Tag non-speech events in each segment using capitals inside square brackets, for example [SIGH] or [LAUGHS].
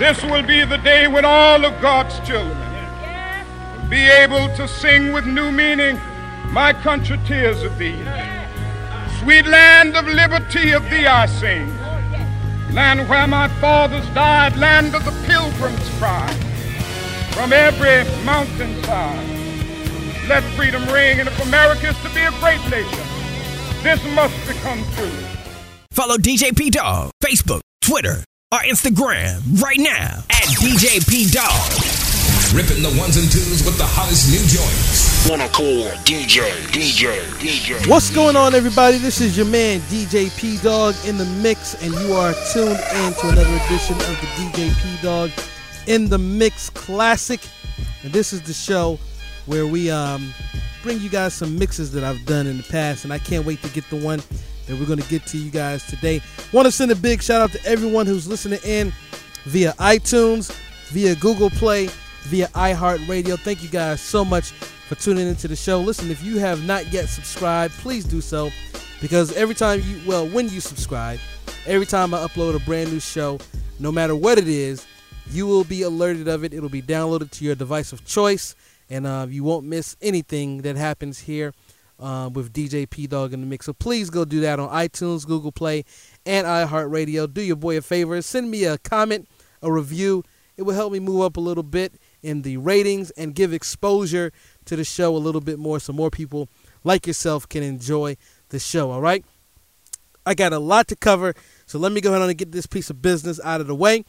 This will be the day when all of God's children will be able to sing with new meaning, My country, tears of thee. Sweet land of liberty, of thee I sing. Land where my fathers died, land of the pilgrim's pride. From every mountainside, let freedom ring. And if America is to be a great nation, this must become true. Follow DJ P Dog, Facebook, Twitter, or Instagram right now at DJ P Dog. Ripping the ones and twos with the hottest new joints. Wanna call DJ, DJ, DJ. What's going on, everybody? This is your man DJ P Dog in the mix, and you are tuned in to another edition of the DJ P Dog in the Mix Classic. And this is the show where we um, bring you guys some mixes that I've done in the past, and I can't wait to get the one that we're going to get to you guys today. Want to send a big shout out to everyone who's listening in via iTunes, via Google Play, via iHeartRadio. Thank you guys so much for tuning into the show. Listen, if you have not yet subscribed, please do so because every time you, well, when you subscribe, every time I upload a brand new show, no matter what it is, you will be alerted of it. It'll be downloaded to your device of choice, and uh, you won't miss anything that happens here uh, with DJ P Dog in the mix. So please go do that on iTunes, Google Play, and iHeartRadio. Do your boy a favor. Send me a comment, a review. It will help me move up a little bit in the ratings and give exposure to the show a little bit more so more people like yourself can enjoy the show. All right. I got a lot to cover, so let me go ahead and get this piece of business out of the way.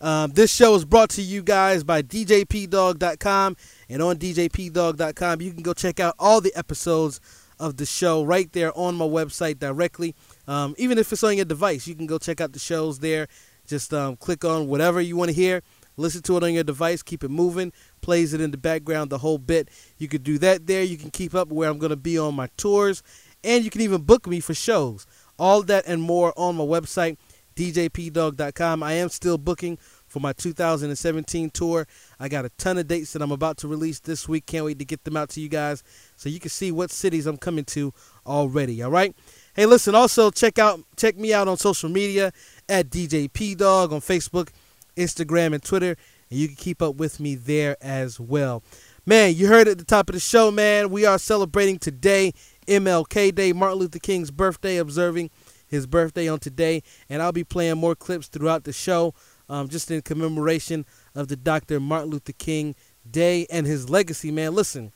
Um, this show is brought to you guys by DJPdog.com. And on DJPdog.com, you can go check out all the episodes of the show right there on my website directly. Um, even if it's on your device, you can go check out the shows there. Just um, click on whatever you want to hear, listen to it on your device, keep it moving, plays it in the background the whole bit. You could do that there. You can keep up where I'm going to be on my tours, and you can even book me for shows. All that and more on my website, DJPdog.com. I am still booking for my 2017 tour. I got a ton of dates that I'm about to release this week. Can't wait to get them out to you guys so you can see what cities I'm coming to already. All right. Hey, listen. Also, check out check me out on social media at DJ P Dog on Facebook, Instagram, and Twitter, and you can keep up with me there as well. Man, you heard at the top of the show, man. We are celebrating today MLK Day, Martin Luther King's birthday, observing his birthday on today, and I'll be playing more clips throughout the show, um, just in commemoration of the Dr. Martin Luther King Day and his legacy. Man, listen.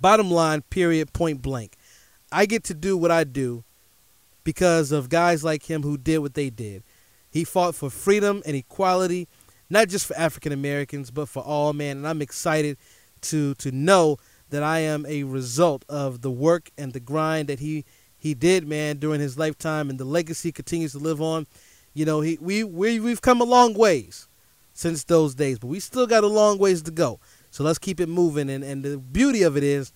Bottom line, period, point blank. I get to do what I do because of guys like him who did what they did. He fought for freedom and equality, not just for African Americans, but for all man. And I'm excited to to know that I am a result of the work and the grind that he he did, man, during his lifetime, and the legacy continues to live on. You know, he we we we've come a long ways since those days, but we still got a long ways to go. So let's keep it moving. And and the beauty of it is,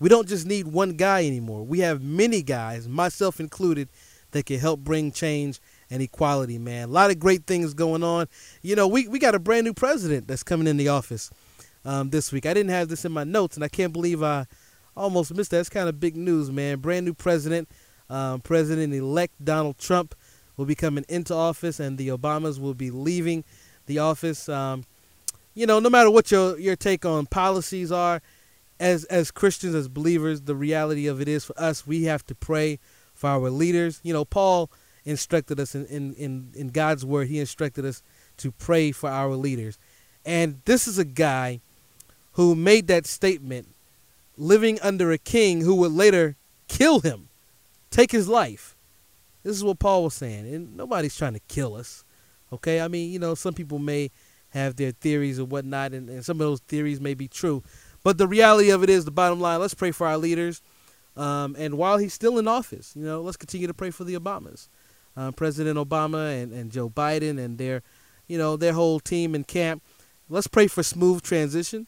we don't just need one guy anymore. We have many guys, myself included, that can help bring change and equality. Man, a lot of great things going on. You know, we we got a brand new president that's coming in the office um, this week. I didn't have this in my notes, and I can't believe I almost missed that. It's kind of big news, man. Brand new president, um, President elect Donald Trump will be coming into office, and the Obamas will be leaving the office. Um, you know, no matter what your your take on policies are, as as Christians, as believers, the reality of it is for us, we have to pray for our leaders. You know, Paul instructed us in in in, in God's word. He instructed us to pray for our leaders. And this is a guy who made that statement living under a king who would later kill him, take his life. This is what Paul was saying. And nobody's trying to kill us. Okay? I mean, you know, some people may have their theories or whatnot, and, and some of those theories may be true. But the reality of it is, the bottom line, let's pray for our leaders. Um, and while he's still in office, you know, let's continue to pray for the Obamas. Uh, President Obama and, and Joe Biden and their, you know, their whole team and camp. Let's pray for smooth transition.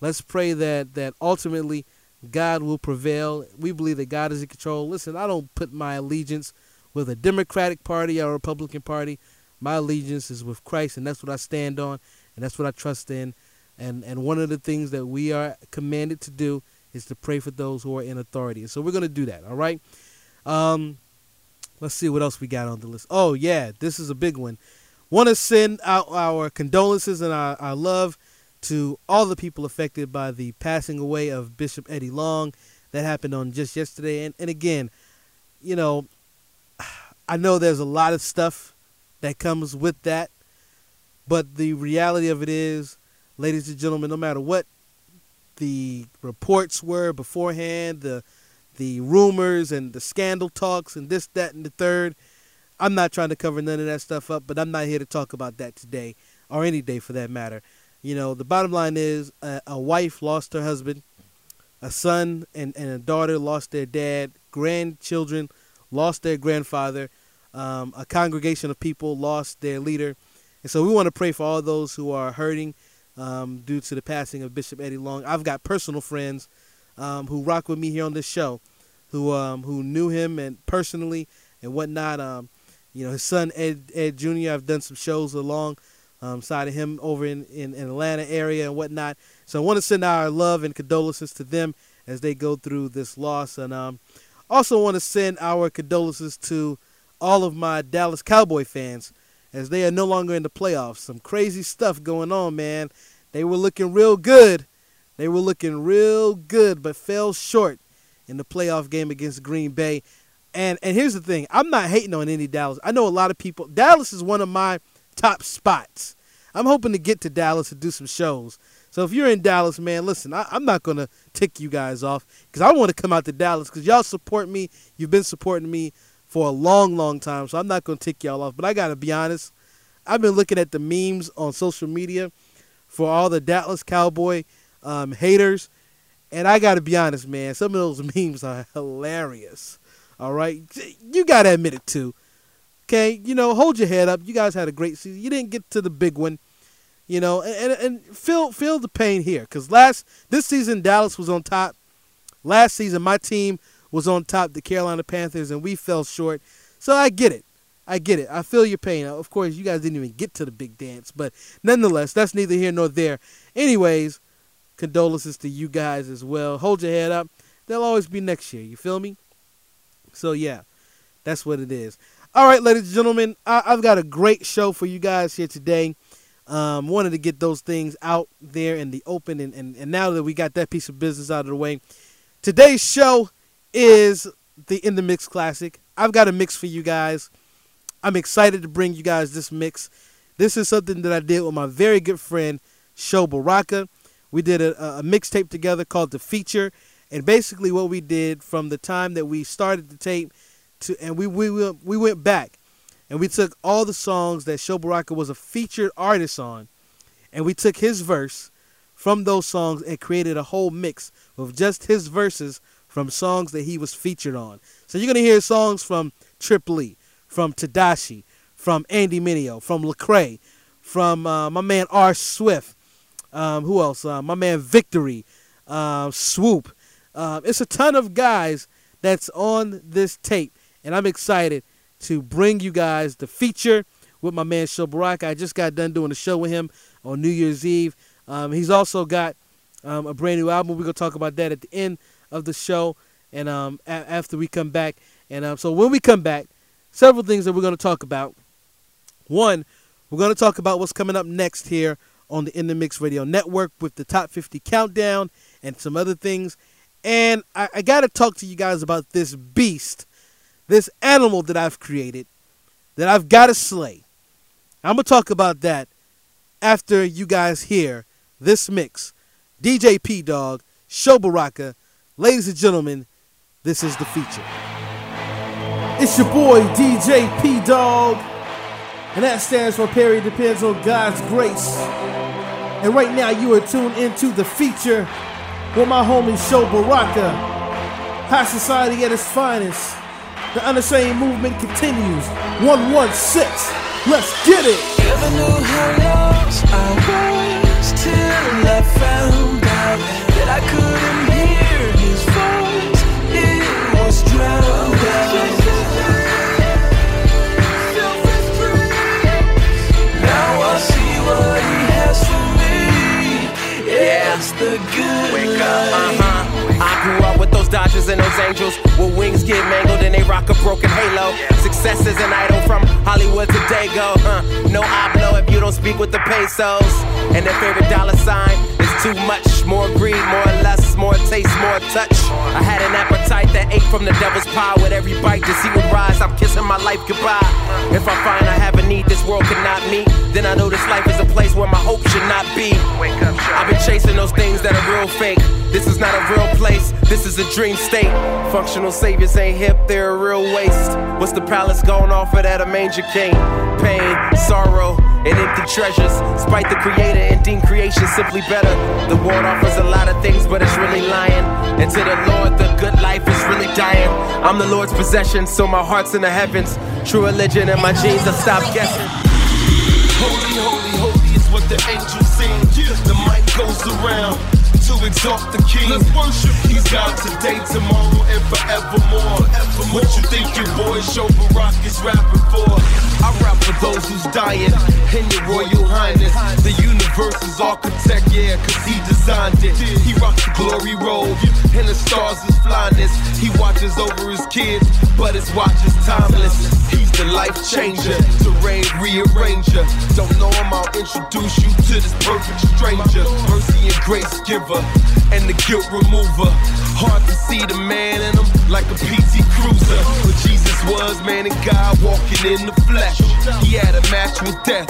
Let's pray that that ultimately God will prevail. We believe that God is in control. Listen, I don't put my allegiance with a Democratic Party or a Republican Party. My allegiance is with Christ, and that's what I stand on, and that's what I trust in. And and one of the things that we are commanded to do is to pray for those who are in authority. And so we're going to do that. All right. Um, let's see what else we got on the list. Oh yeah, this is a big one. Want to send out our condolences and our, our love to all the people affected by the passing away of Bishop Eddie Long. That happened on just yesterday. And, and again, you know, I know there's a lot of stuff that comes with that. But the reality of it is, ladies and gentlemen, no matter what the reports were beforehand, the the rumors and the scandal talks and this, that, and the third, I'm not trying to cover none of that stuff up, but I'm not here to talk about that today or any day for that matter. You know, the bottom line is a, a wife lost her husband, a son and, and a daughter lost their dad, grandchildren lost their grandfather, um, a congregation of people lost their leader. And so we want to pray for all those who are hurting um, due to the passing of Bishop Eddie Long. I've got personal friends um, who rock with me here on this show, who um, who knew him and personally and whatnot. Um, you know, his son Ed Ed Jr. I've done some shows along um, side of him over in, in, in Atlanta area and whatnot. So I want to send our love and condolences to them as they go through this loss, and also want to send our condolences to all of my Dallas Cowboy fans as they are no longer in the playoffs. Some crazy stuff going on, man. They were looking real good. They were looking real good, but fell short in the playoff game against Green Bay. And and here's the thing, I'm not hating on any Dallas. I know a lot of people. Dallas is one of my top spots. I'm hoping to get to Dallas to do some shows. So if you're in Dallas, man, listen, I, am not gonna tick you guys off because I want to come out to Dallas because y'all support me. You've been supporting me for a long, long time. So I'm not gonna tick y'all off. But I gotta be honest. I've been looking at the memes on social media for all the Dallas Cowboy um, haters, and I gotta be honest, man. Some of those [LAUGHS] memes are hilarious. All right, you gotta admit it too. Okay, you know, hold your head up. You guys had a great season. You didn't get to the big one, you know, and and, feel feel the pain here because last this season Dallas was on top. Last season my team was on top, the Carolina Panthers, and we fell short. So I get it. I get it. I feel your pain. Of course, you guys didn't even get to the big dance, but nonetheless, that's neither here nor there. Anyways, condolences to you guys as well. Hold your head up. They'll always be next year. You feel me? So yeah, that's what it is. All right, ladies and gentlemen, I, have got a great show for you guys here today. Um, wanted to get those things out there in the open, and, and, and now that we got that piece of business out of the way, today's show is the In the Mix Classic. I've got a mix for you guys. I'm excited to bring you guys this mix. This is something that I did with my very good friend, Sho Baraka. We did a, a mixtape together called The Feature, and basically what we did from the time that we started the tape – to and we we we went back and we took all the songs that Sho Baraka was a featured artist on, and we took his verse from those songs and created a whole mix of just his verses from songs that he was featured on. So you're gonna hear songs from Trip Lee, from Tedashii, from Andy Mineo, from Lecrae, from uh, my man R. Swift. Um, who else? Uh, my man Victory, uh, Swoope. Uh, it's a ton of guys that's on this tape and I'm excited to bring you guys the feature with my man Sho Baraka. I just got done doing a show with him on New Year's Eve. Um, he's also got um, a brand new album. We're gonna talk about that at the end of the show, and um, a- after we come back. And um, so when we come back, several things that we're gonna talk about. One, we're gonna talk about what's coming up next here on the In the Mix Radio Network with the Top 50 Countdown and some other things. And I, I got to talk to you guys about this beast this animal that I've created that I've got to slay. I'm going to talk about that after you guys hear this mix. DJ P Dog, Sho Baraka, ladies and gentlemen, this is the feature. It's your boy DJ P Dog, and that stands for Perry Depends on God's Grace. And right now you are tuned into the feature with my homie Sho Baraka. High Society at its finest. The Unashamed movement continues. 116. Let's get it. Never knew how lost I was till I found The good Wake up, uh-huh. I grew up with those Dodgers and those Angels With wings get mangled and they rock a broken halo Success is an idol from Hollywood to Dago huh. No hablo if you don't speak with the pesos And their favorite dollar sign too much More greed, more lust, more taste, more touch. I had an appetite that ate from the devil's pie. With every bite deceit would rise. I'm kissing my life goodbye. If I find I have a need this world cannot meet Then I know this life is a place where my hope should not be. I've been chasing those things that are real fake. This is not a real place, this is a dream state. Functional saviors ain't hip, they're a real waste. What's the palace going off of that a manger king? Pain, sorrow, and empty treasures. Spite the creator and deem creation simply better. The world offers a lot of things, but it's really lying. And to the Lord, the good life is really dying. I'm the Lord's possession, so my heart's in the heavens. True religion and my genes, I stop guessing. Holy, holy, holy is what the angels sing. The mic goes around to exalt the king. Let's worship. He's God today, tomorrow, and forevermore. What you think your boy Show Barack is rapping for? I rap for those who's dying in your royal highness. The universe's architect, yeah, cause he designed it. He rocks the glory robe, and the stars is flyness. He watches over his kids, but his watch is timeless. He's the life changer, terrain rearranger. Don't know him, I'll introduce you to this perfect stranger. Mercy and grace giver, and the guilt remover. Hard to see the man in him like a PT Cruiser. But Jesus was man and God walking in the flesh. He had a match with death.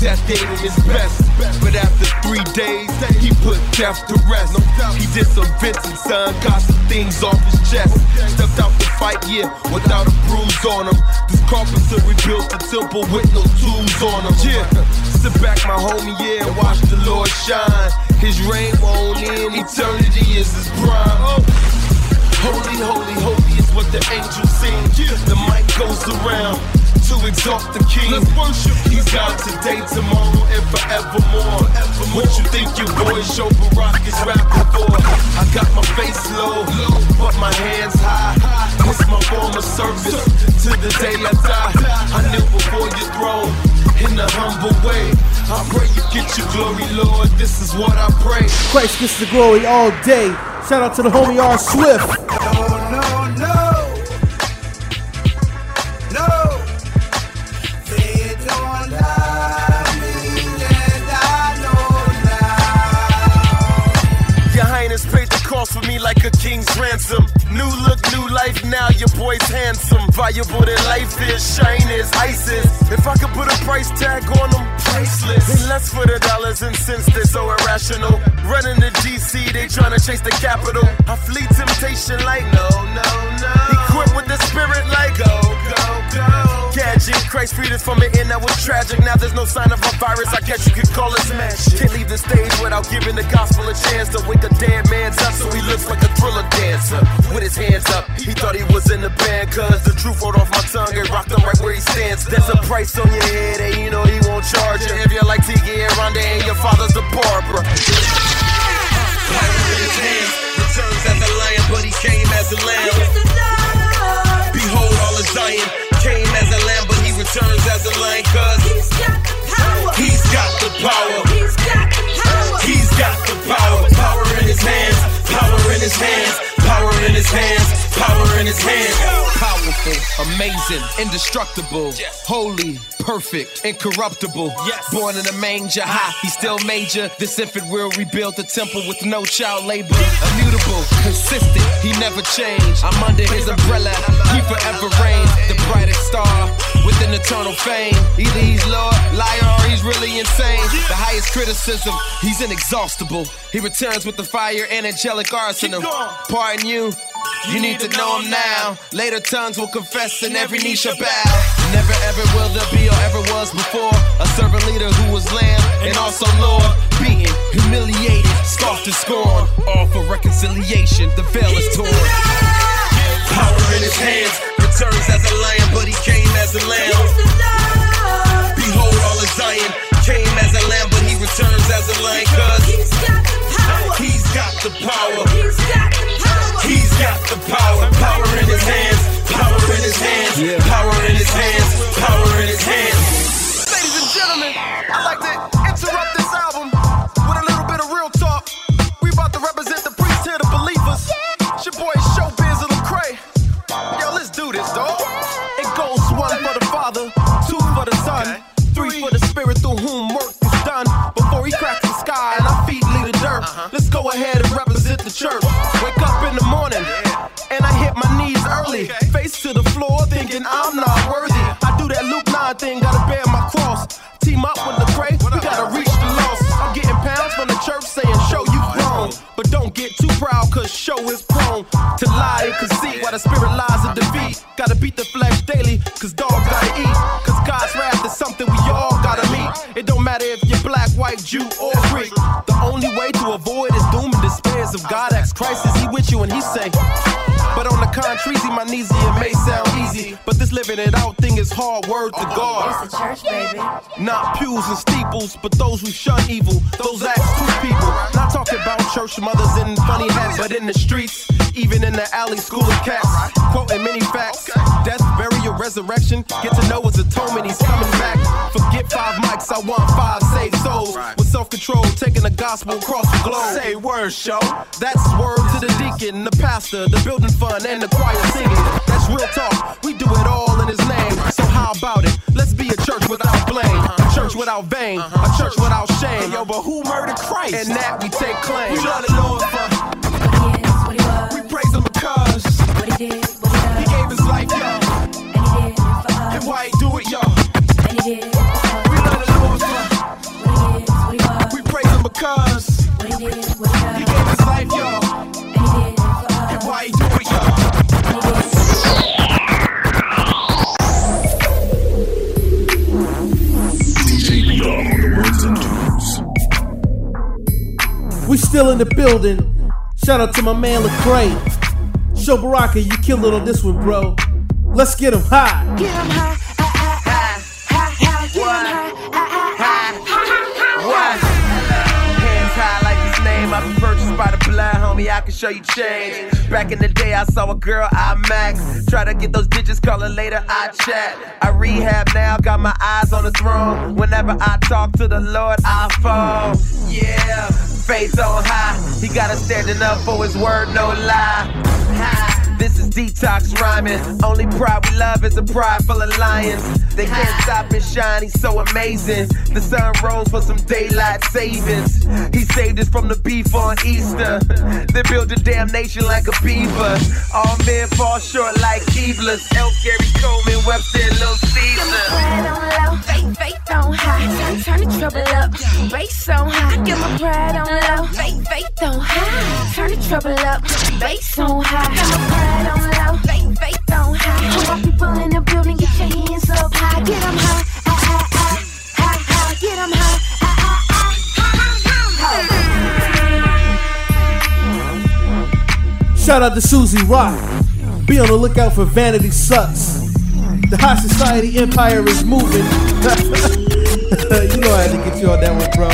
Death gave his best. But after three days, he put death to rest. He did some Vincent, son, got some things off his chest. Stepped out to fight, yeah, without a bruise on him. This carpenter rebuilt the temple with no tools on him. Yeah, sit back, my homie, yeah, watch the Lord shine. His reign won't end, eternity is his prime. Oh. Holy, holy, holy is what the angels sing. The mic goes around to exalt the king. Let's worship. He's God today, tomorrow, and forevermore. What you think your boy Show Barack is rapping for? I got my face low, but my hands high. It's my form of service to the day I die. I kneel before your throne in a humble way. I pray you get your glory, Lord. This is what I pray. Christ gets the glory all day. Shout out to the homie R Swift. Like a king's ransom. New look, new life, now your boy's handsome. Valuable than life is, shine is, ISIS. If I could put a price tag on them, priceless. They less for the dollars and cents, they're so irrational. Running the GC, they tryna chase the capital. I flee temptation like no, no, no. Equipped with the spirit like go, go, go. Gadget, Christ freed us from an end that was tragic. Now there's no sign of a virus. I guess you could call it smash. Can't leave the stage without giving the gospel a chance to wake a dead man's up so he looks like a thriller dancer. With his hands up, he thought he was in the band, cause the truth rolled off my tongue and rocked him right where he stands. There's a price on your head, and you know he won't charge you. If you're like Tiki and Ronda and your father's a Barbara. Returns as a lion, but he came as a lamb. Behold, all of Zion returns as a lion, cause he's got the power. He's got the power. Power in his hands, power in his hands, power in his hands, power in his hands. Powerful, amazing, indestructible, holy, perfect, incorruptible. Born in a manger, high, he still major. This infant will rebuild the temple with no child labor. Immutable, consistent, he never changed. I'm under his umbrella, he forever reigns. The brightest star with an eternal fame. Either he's Lord, liar, or he's really insane. The highest criticism, he's inexhaustible. He returns with the fire and angelic arsenal. Pardon you. You need to know him now. Later tongues will confess and every knee shall bow. Never ever will there be or ever was before a servant leader who was lamb and also Lord. Beaten, humiliated, scoffed and scorned. All for reconciliation, the veil is torn. Power in his hands, returns as a lion, but he came as a lamb. Behold, all of Zion came as a lamb, but he returns as a lion, cause he's got the power. He's got the power. He's got the power. Power in his hands, power in his hands, power in his hands, power in his hands. Ladies and gentlemen, I'd like to interrupt this album with a little bit of real talk. We about to represent thing, gotta bear my cross. Team up with Lecrae, we gotta reach the lost. I'm getting pounds from the church saying, Show you grown. But don't get too proud, cause show is prone to lie and conceit while the spirit lies in defeat. Gotta beat the flesh daily, cause dogs gotta eat. Cause God's wrath is something we all gotta meet. It don't matter if you're black, white, Jew, or Greek. The only way to avoid is doom and despair if God asks Christ, is he with you? And he say, but on the contrary, my knees, it may sound easy. But this living it out is hard word to God. It's a church, baby. Not pews and steeples, but those who shun evil. Those acts to people. Not talking about church mothers in funny hats, but in the streets, even in the alley, school of cats. Quoting many facts. Death, burial, resurrection. Get to know his atonement, he's coming back. Forget five mics, I want five saved souls. With self control, taking the gospel across the globe. Say word, show. That's word to the deacon, the pastor, the building fund, and the choir singing. That's real talk. We do it all in his name. So how about it? Let's be a church without blame, a church without vain, a church without shame. Yo, but who murdered Christ? And that we take claim. We love the Lord for. We praise him because what he did but he gave his life, yo. And why he do it, yo? We We still in the building. Shout out to my man Lecrae. Sho Baraka, you killed it on this one, bro. Let's get him high. Get 'em high, high, high, high, high, high, get 'em high, high, high, high, What? Hands high like his name. I be purchased by the blood, homie. I can show you change. Back in the day, I saw a girl I max. Try to get those digits, call her later. I chat. I rehab now, got my eyes on the throne. Whenever I talk to the Lord, I fall. Yeah, faith on high. He got us standing up for his word, no lie. This is detox rhyming. Only pride we love is a pride full of lions. They can't stop his shine, he's so amazing. The sun rose for some daylight savings. He saved us from the beef on Easter. They built a damn nation like a beaver. All men fall short like Keeblers. Elk, Gary Coleman, Webster, and Lil Caesar. Pride on low, faith, faith on high. Turn the trouble up, bass on high. Get my pride on low, faith, faith on high. Turn the trouble up, bass on high. Get my pride on low, faith, faith Shout out to Suzy Rock. Be on the lookout for Vanity Sucks. The high society empire is moving. [LAUGHS] you know I had to get you on that one, bro.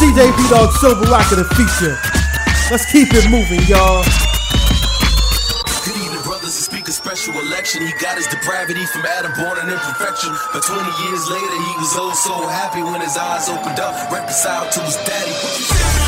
DJ P Dog Silver Rock of the feature. Let's keep it moving, y'all. Election, he got his depravity from Adam, born in imperfection. But 20 years later, he was oh so happy when his eyes opened up, reconciled to his daddy.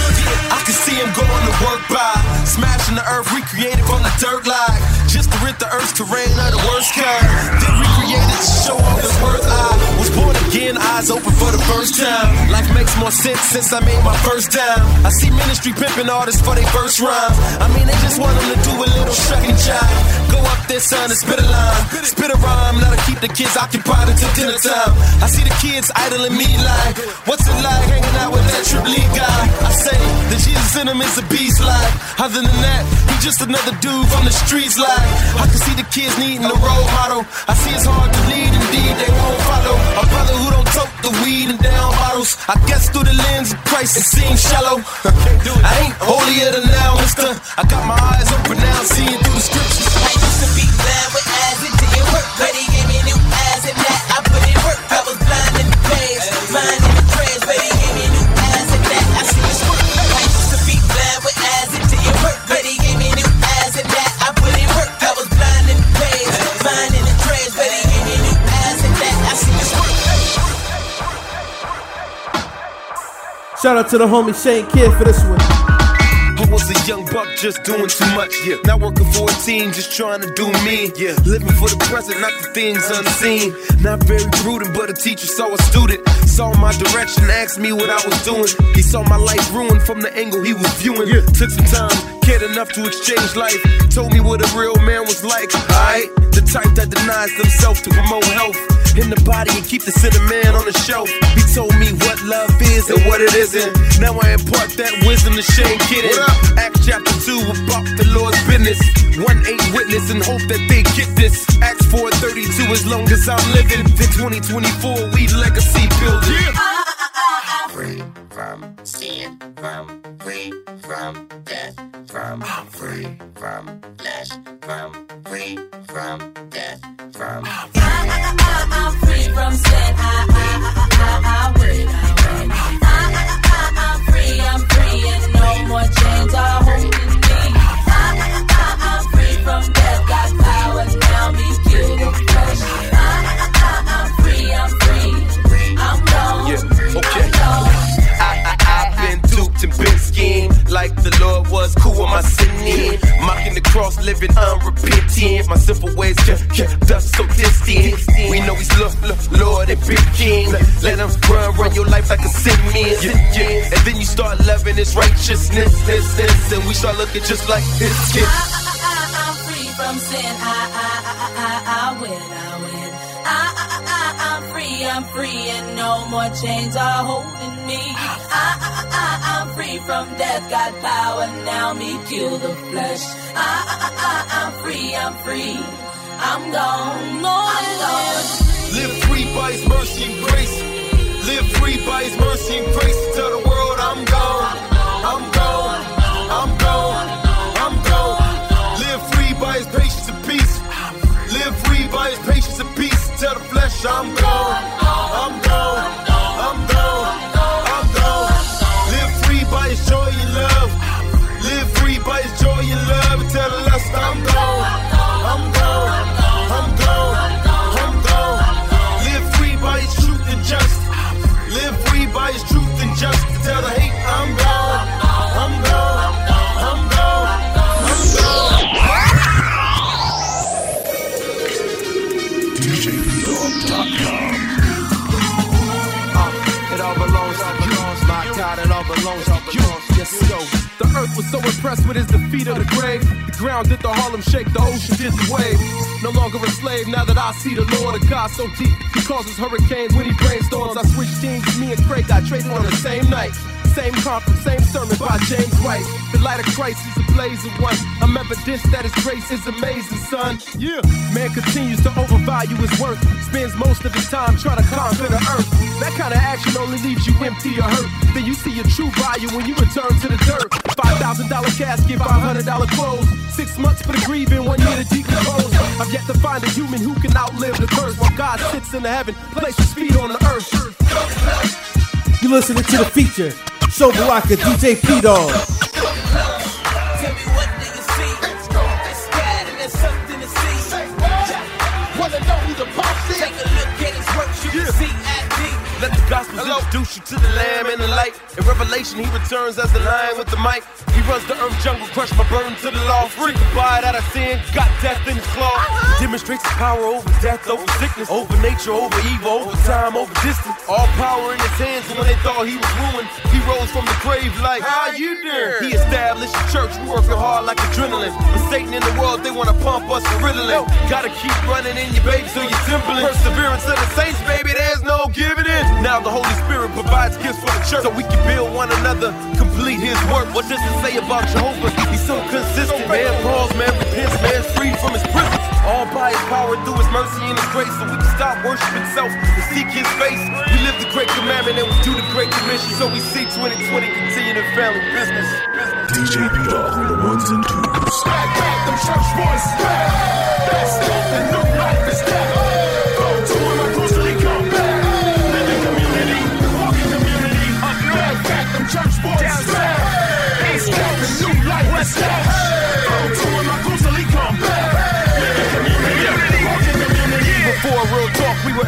I can see him going to work by smashing the earth, recreated from the dirt like just to rid the earth's terrain of the worst kind. Then recreated to show off his worth. I was born again, eyes open for the first time. Life makes more sense since I made my first time. I see ministry pimping artists for their first rhymes. I mean, they just want them to do a little shuck and jive. Go up there, son, and spit a line, spit a rhyme, now to keep the kids occupied until dinner time. I see the kids idling me like, what's it like hanging out with that triple guy? I say, the Jesus in him is a beast like. Other than that, he just another dude from the streets like. I can see the kids needing a role model. I see it's hard to lead, indeed, they won't follow. A brother who don't tote the weed and down bottles. I guess through the lens of Christ, it seems shallow. I ain't holier than thou, mister. I got my eyes open now, seeing through the scriptures. I used to be blind with eyes didn't work, gave Shout out to the homie Shane Kid for this one. I was a young buck just doing too much. Yeah. Not working for a team, just trying to do me. Yeah. Living for the present, not the things unseen. Not very prudent, but a teacher saw a student. Saw my direction, asked me what I was doing. He saw my life ruined from the angle he was viewing. Took some time, cared enough to exchange life. Told me what a real man was like. Alright, the type that denies themselves to promote health in the body and keep the man on the shelf. He told me what love is and what it isn't. Now I impart that wisdom to Shane Kidden. Acts chapter 2 about the Lord's business. One eight witness and hope that they get this. Acts 432 as long as I'm living. Then 2024 we legacy building. Free from sin, from free from death, from free from flesh, from free from death, from. I'm free from sin. I, and we start looking just like His kids. I'm free from sin. I, I, I, I, I win. I win. I, I, I, I'm free. I'm free, and no more chains are holding me. I, I, I, I'm free from death. Got power now. Me kill the flesh. I, I, I, I'm free. I'm free. I'm gone. No, I'm gone. Live free by His mercy and grace. Live free by His mercy and grace. Tell the world I'm gone. Tell all belongs to you. Yes. The earth was so impressed with his defeat of the grave. The ground did the Harlem shake, the ocean did the wave. No longer a slave now that I see the Lord of God so deep. He causes hurricanes when he brainstorms. I switched teams, me and Craig got traded on the same night. Same conference, same sermon by James White. The light of Christ is a blaze of one. I'm evidence that his grace is amazing, son. Yeah. Man continues to overvalue his worth. Spends most of his time trying to conquer the earth. That kind of action only leaves you empty or hurt. Then you see your true value when you return to the dirt. $5,000 casket, $500 clothes. Six months for the grieving, one year to decompose. I've yet to find a human who can outlive the curse. While God sits in the heaven, places feet on the earth. You listening to the feature, Sho Baraka, DJ P Dog. Tell Let the gospel introduce you to the lamb and the light. In Revelation, he returns as the lion with the mic. He runs the earth jungle, crushed my burden to the law. Free the body that I sin, got death in his claw. Uh-huh. Demonstrates his power over death, over sickness, over nature, over evil, over time, over distance. All power in his hands, and when they thought he was ruined, he rose from the grave like, How you doing? He established a church, working hard like adrenaline. But Satan in the world, they wanna pump us for riddling. Gotta keep running in your baby, so you're dimpling. Perseverance of the saints, baby, there's no giving in. Now the Holy Spirit provides gifts for the church, so we can build one another, complete his work. What does it say about Jehovah? He's so consistent, man. Pause, man, repents, man, free from his prison. All by his power through his mercy and his grace, so we can stop worshiping self and seek his face. We live the great commandment and we do the great commission, so we see 2020 continue the family business. DJ P Dog on the ones and twos. Back, back, them church boys back. That's it, the new life is back.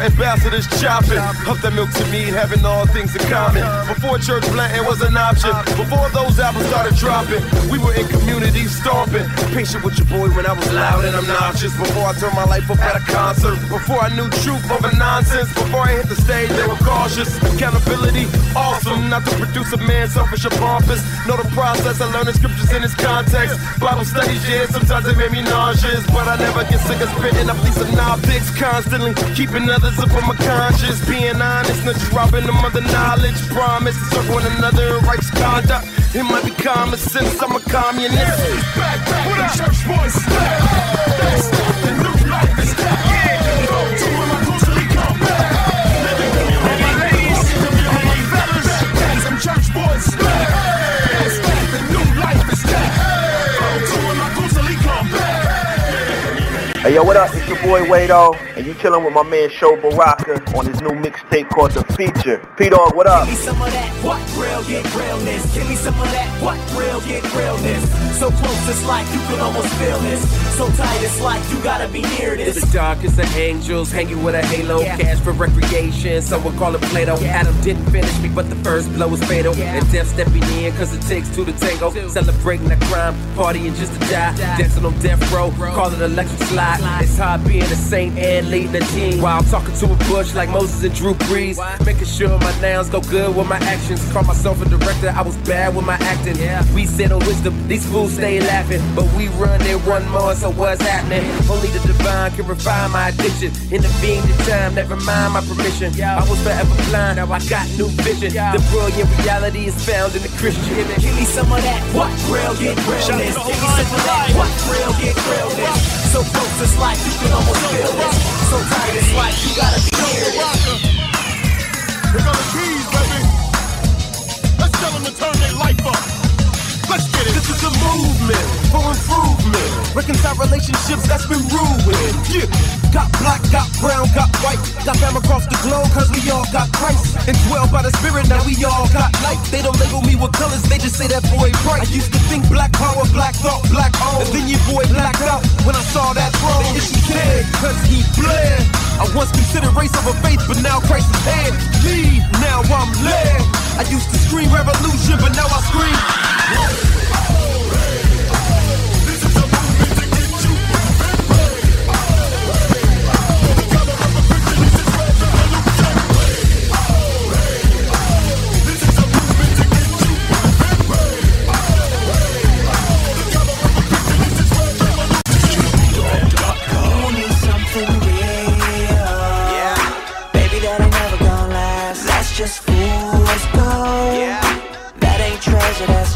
Ambassadors chopping. Up that milk to meat, having all things in common. Before church planting was an option. Before those apples started dropping, we were in community stomping. Patient with your boy when I was loud and obnoxious. Before I turned my life up at a concert. Before I knew truth over nonsense. Before I hit the stage, they were cautious. Accountability, awesome. Not to produce a man selfish or pompous. Know the process, I learned the scriptures in its context. Bible studies, yeah, sometimes it made me nauseous. But I never get sick of spitting up these synoptics. Constantly keeping others up on my conscience. Being honest, not just robbing them of the knowledge. Promise to one another in righteous conduct. It might be common sense, I'm a communist. Back, back, what up, church boys? That's the new life Hey yo, what up? It's your boy Wado, and you chilling with my man Sho Baraka on his new mixtape called The Feature. P Dog, what up? Give me some of that, what real get realness. Give me some of that, what real get realness. So close, it's like you can almost feel this. So tight, it's like you gotta be near this. The darkest of angels, hanging with a halo. Cash for recreation, some would call it Plato. Adam didn't finish me, but the first blow was fatal. And death stepping in, cause it takes two to tango. Celebrating the crime, partying just to die. Dancing on death row, call it electric slide. It's hard being a saint and leading a team. While I'm talking to a bush like Moses and Drew Brees. Making sure my nouns go good with my actions. Call myself a director, I was bad with my acting. We sit on wisdom, these fools stay laughing. But we run it one more, so what's happening? Only the divine can refine my addiction. Intervene the time, never mind my permission. I was forever blind, now I got new vision. The brilliant reality is found in the Christian. Give me some of that, what real get realness. Give me some of that, what real get realness. So close, it's like you can almost feel this. So tight, it's like you gotta be near this. Here go the keys, baby. Let's tell them to turn their life up. Let's get it. This is a movement for improvement. Reconcile relationships that's been ruined. Yeah. Got black, got brown, got white. Got fam across the globe, cause we all got Christ. And 12 by the spirit, now we all got light. They don't label me with colors, they just say that boy bright. I used to think black power, black thought, black owned. And then your boy blacked out when I saw that throne. They issue cared, cause he bled. I once considered race over faith, but now Christ is dead. Lead, now I'm led. I used to scream revolution, but now I scream.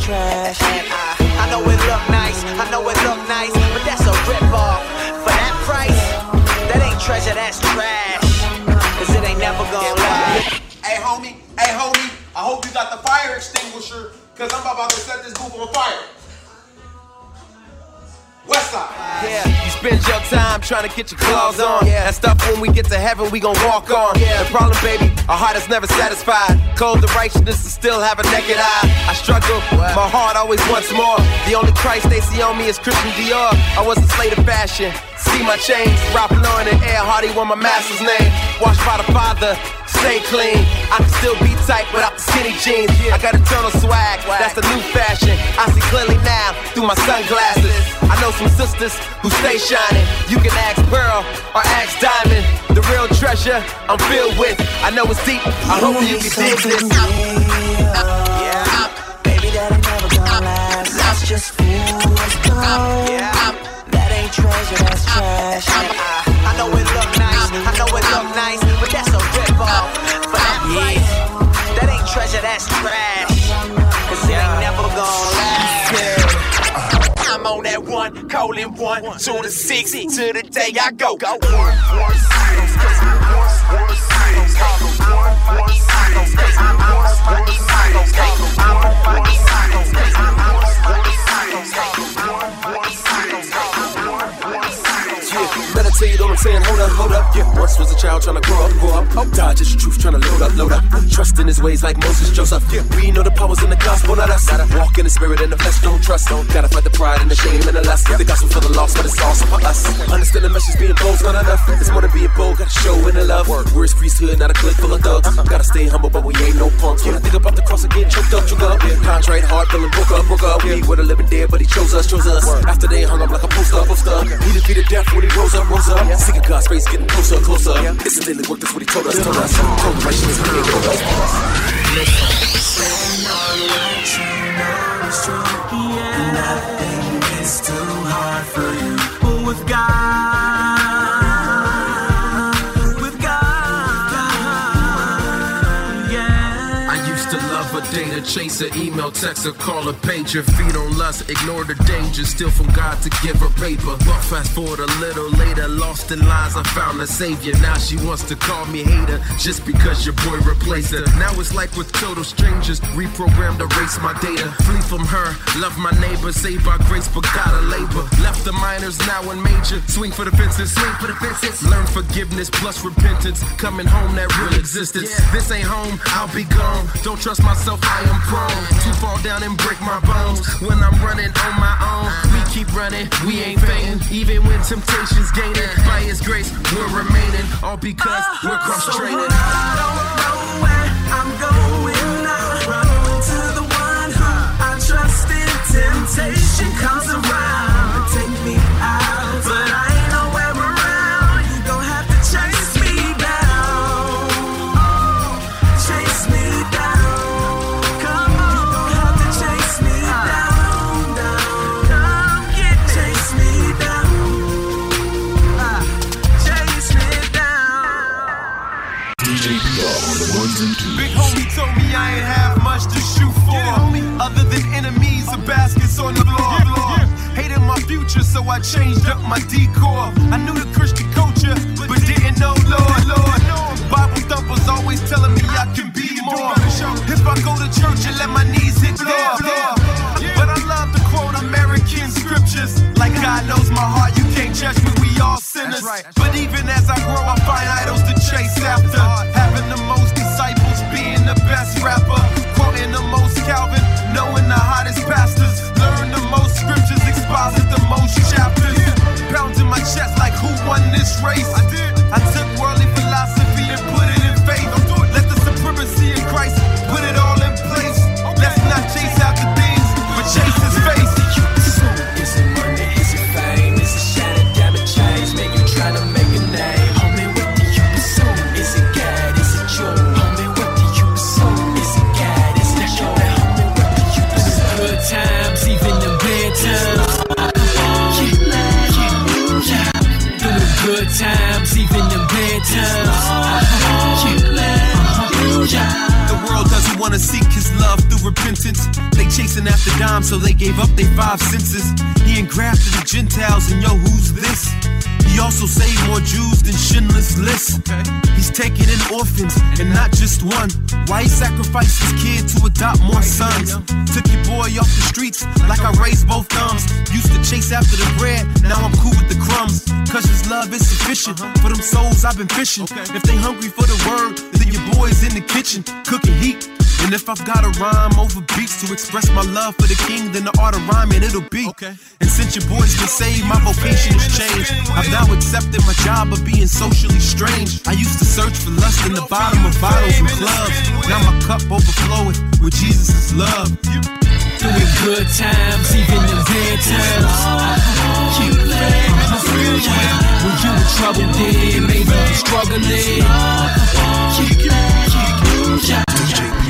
Trash. And I, I know it look nice, I know it look nice, but that's a rip-off. For that price, that ain't treasure, that's trash. Cause it ain't never gonna last. Hey homie, hey homie, I hope you got the fire extinguisher, cause I'm about to set this booth on fire. Yeah, you spend your time trying to get your claws on. That stuff when we get to heaven, we gon' walk on. The problem, baby, our heart is never satisfied. Cold to righteousness to still have a naked eye. I struggle, my heart always wants more. The only Christ they see on me is Christian Dior. I was a slave to fashion. See my chains, rapping on in the air, Hardy won my master's name. Washed by the Father, stay clean. I can still be tight without the skinny jeans. I got eternal swag, that's the new fashion. I see clearly now through my sunglasses. I know some sisters who stay shining. You can ask Pearl or ask Diamond. The real treasure I'm filled with. I know it's deep. I hope you can dig this. Yeah, baby, that ain't never gonna last. That's just fool's gold. Ain't treasure, that's trash. I know it look nice, I know it look nice, but that's a rip off. For that price, that ain't treasure, that's trash. Cause it ain't never gonna last. I'm on that one, calling one, to the six, to the day I go. Go one, one, cycles, cause we one, one, cycles, call them one, one, cycles, cause we one, one, cycles, call them one, one, cycles, cause we one, one, cycles, call them one, one, cycles, Yeah, meditate on I'm saying, hold up, hold up. Yeah, once was a child trying to grow up, grow up. Oh, dodge is the truth, trying to load up, load up. Trust in his ways like Moses, Joseph. Yeah, we know the powers in the gospel, not us. Gotta walk in the spirit and the flesh, don't trust. Don't gotta fight the pride and the shame and the lust. The gospel for the lost, but it's also for us. Understand the message being bold's not enough. It's more than being bold, gotta show in the love. His priesthood, not a clique full of thugs. Gotta stay humble, but we ain't no punks. When I think about the cross again, choked up, choked up. Contrite heart, feeling broke up, broke up. We were the living dead, but he chose us, chose us. After they hung up like a poster, poster. He defeated death when he rose up, rose up. Seeking God's face, getting closer, closer. Yeah. It's a daily work, that's what he told us, told us. Told told us. Nothing is too hard for you. With God, data chaser, email, text, or call a pager. Feed on lust, ignore the danger, steal from God to give her paper. But fast forward a little later, lost in lies, I found a savior. Now she wants to call me hater just because your boy replaced her. Now it's like with total strangers, reprogrammed, erase my data. Flee from her, love my neighbor, saved by grace, but gotta labor. Left the minors, now in major. Swing for the fences, swing for the fences. Learn forgiveness plus repentance. Coming home, that real existence. This ain't home, I'll be gone. Don't trust myself, I am prone to fall down and break my bones. When I'm running on my own, we keep running, we ain't fainting. Even when temptation's gaining, by His grace, we're remaining. All because we're ah, cross training. I'm going now. Run to the one who I trust in. Temptation comes around, Other than enemies or baskets on the floor. Hated my future, so I changed up my decor. I knew the Christian culture, but didn't know Lord, Lord. Bible thumpers always telling me I can be more. If I go to church and let my knees hit the floor. But I love to quote American scriptures. Like God knows my heart, you can't judge me, we all sinners. But even as I grow, I find idols to chase after. Having the most disciples, being the best rapper. Quoting the most Calvin, the hottest pastors. Learn the most scriptures, exposit the most chapters. Pounding my chest like who won this race? Chasing after dimes, so they gave up their five senses. He engrafted the Gentiles, and yo, who's this? He also saved more Jews than Schindler's List. He's taking in orphans, and not just one. Why he sacrificed his kid to adopt more sons? Took your boy off the streets like I raised both thumbs. Used to chase after the bread, now I'm cool with the crumbs. Cause his love is sufficient uh-huh. for them souls I've been fishing. If they hungry for the word, then your boy's in the kitchen, cooking heat. And if I've got a rhyme over beats to express my love for the king, then the art of rhyming it'll be. Okay. And since your boys can say my vocation has changed. I've now accepted my job of being socially strange. I used to search for lust in the bottom of bottles and clubs. Now my cup overflowing with Jesus' love. Doing good times, even in bad times. Keep playing. When you in trouble, then maybe you struggling. Keep, keep,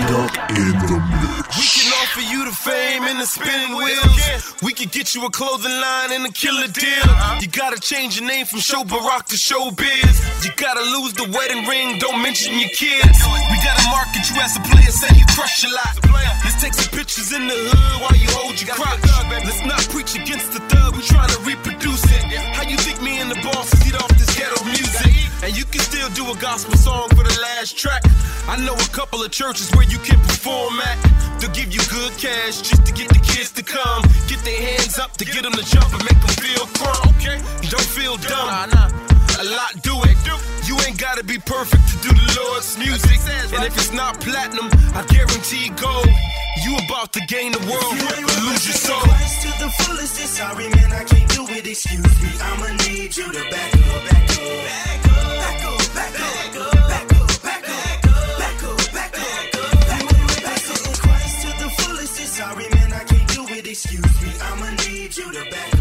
We can offer you the fame and the spinning wheels. We can get you a clothing line and a killer deal. You gotta change your name from Show Barack to Showbiz. You gotta lose the wedding ring, don't mention your kids. We gotta market you as a player, say you crush a lot. Let's take some pictures in the hood while you hold your crotch. Let's not preach against the thug, we trying to reproduce it. How you think me and the bosses eat off this ghetto music? And you can still do a gospel song for the last track. I know a couple of churches where you can perform at. They'll give you good cash just to get the kids to come. Get their hands up to get them to jump and make them feel crunk. Okay? Don't feel dumb. A lot do it. You ain't gotta be perfect to do the Lord's music. And if it's not platinum, I guarantee gold. You about to gain the world, or lose your soul. To the fullest, it's sorry, man, I can't do it. Excuse me, I'ma need you to back up, back up, back up, back up, back up, back up, back up, back up, back up, back up, back up. Christ to the fullest, it's sorry, man, I can't do it. Excuse me, I'ma need you to back up,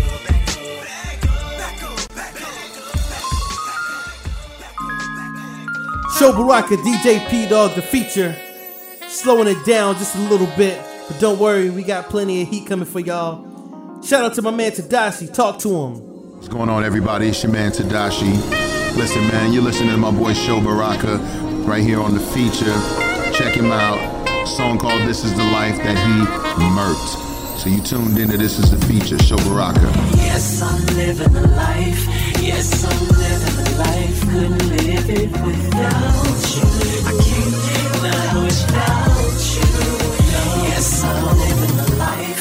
Sho Baraka, DJ P Dog, the feature. Slowing it down just a little bit. But don't worry, we got plenty of heat coming for y'all. Shout out to my man Tedashii. Talk to him. What's going on, everybody? It's your man Tedashii. Listen, man, you're listening to my boy Sho Baraka right here on the feature. Check him out. A song called This Is the Life that he murked. So you tuned into This Is the Feature, Sho Baraka. Yes, I'm living a life.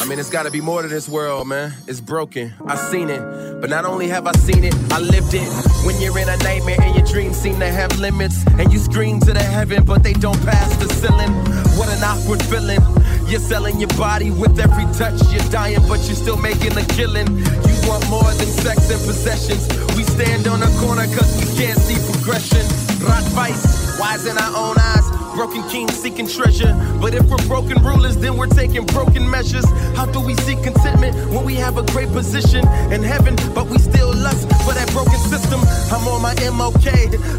I mean, it's gotta be more to this world, man. It's broken. I've seen it. But not only have I seen it, I lived it. When you're in a nightmare and your dreams seem to have limits, and you scream to the heaven, but they don't pass the ceiling. What an awkward feeling. You're selling your body with every touch. You're dying, but you're still making a killing. You want more than sex and possessions. We stand on a corner cause we can't see progression. Rat vice, wise in our own eyes. Broken kings seeking treasure. But if we're broken rulers, then we're taking broken measures. How do we seek contentment when we have a great position in heaven, but we still lust for that broken system? I'm on my MOK.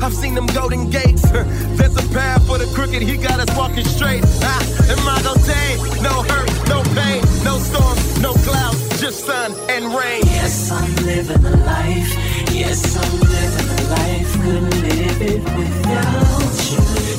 I've seen them golden gates. [LAUGHS] There's a path for the crooked, he got us walking straight. Ah, Imago Dei, no hurt, no pain, no storm, no clouds, just sun and rain. Yes, I'm living a life. Yes, I'm living a life. Couldn't live it without you.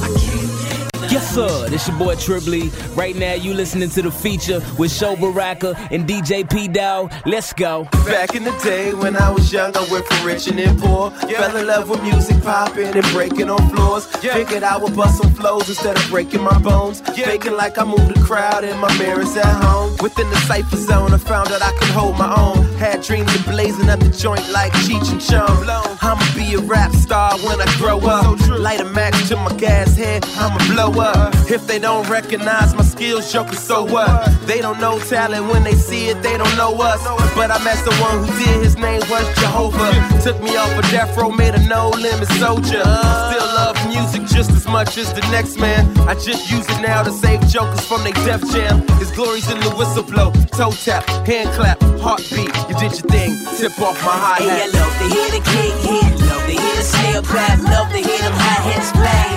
I. Yes, sir. This your boy Trip Lee. Right now, you listening to the feature with Sho Baraka and DJ P Dog. Let's go. Back in the day when I was young, I went from rich and then poor. Fell in love with music popping and breaking on floors. Figured I would bust some flows instead of breaking my bones. Faking like I moved the crowd and my mirrors at home. Within the cypher zone, I found that I could hold my own. Had dreams of blazing up the joint like Cheech and Chong. I'ma be a rap star when I grow up. Light a match to my gas head, I'ma blow up. If they don't recognize my skills, joker, so what? They don't know talent when they see it, they don't know us. But I met the one who did, his name was Jehovah. Took me off a death row, made a no limit soldier. Still love music just as much as the next man. I just use it now to save jokers from their death jam. His glory's in the whistle blow, toe tap, hand clap, heartbeat. You did your thing, tip off my hi Hey, I love to hear the kick hit, love to hear the snare clap, love to hear them hi hats play.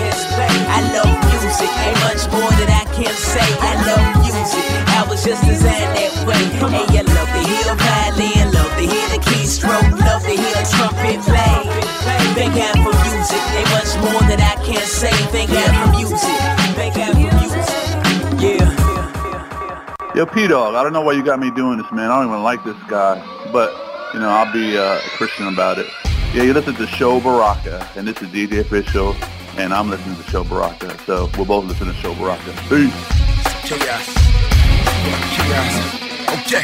I love music, ain't much more that I can say. I love music, I was just designed that way. Hey, I love to hear a violin, love to hear the keystroke, love to hear a trumpet play. Thank God for music, ain't much more that I can say. Thank God for music, thank God for music. Yeah. Yo, P Dog, I don't know why you got me doing this, man. I don't even like this guy, but you know, I'll be uh, a Christian about it. Yeah, you listen to Sho Baraka, and this is DJ Official, and I'm listening to Sho Baraka. So we're both listening to Sho Baraka. Peace. Chaos. Chaos. Yeah.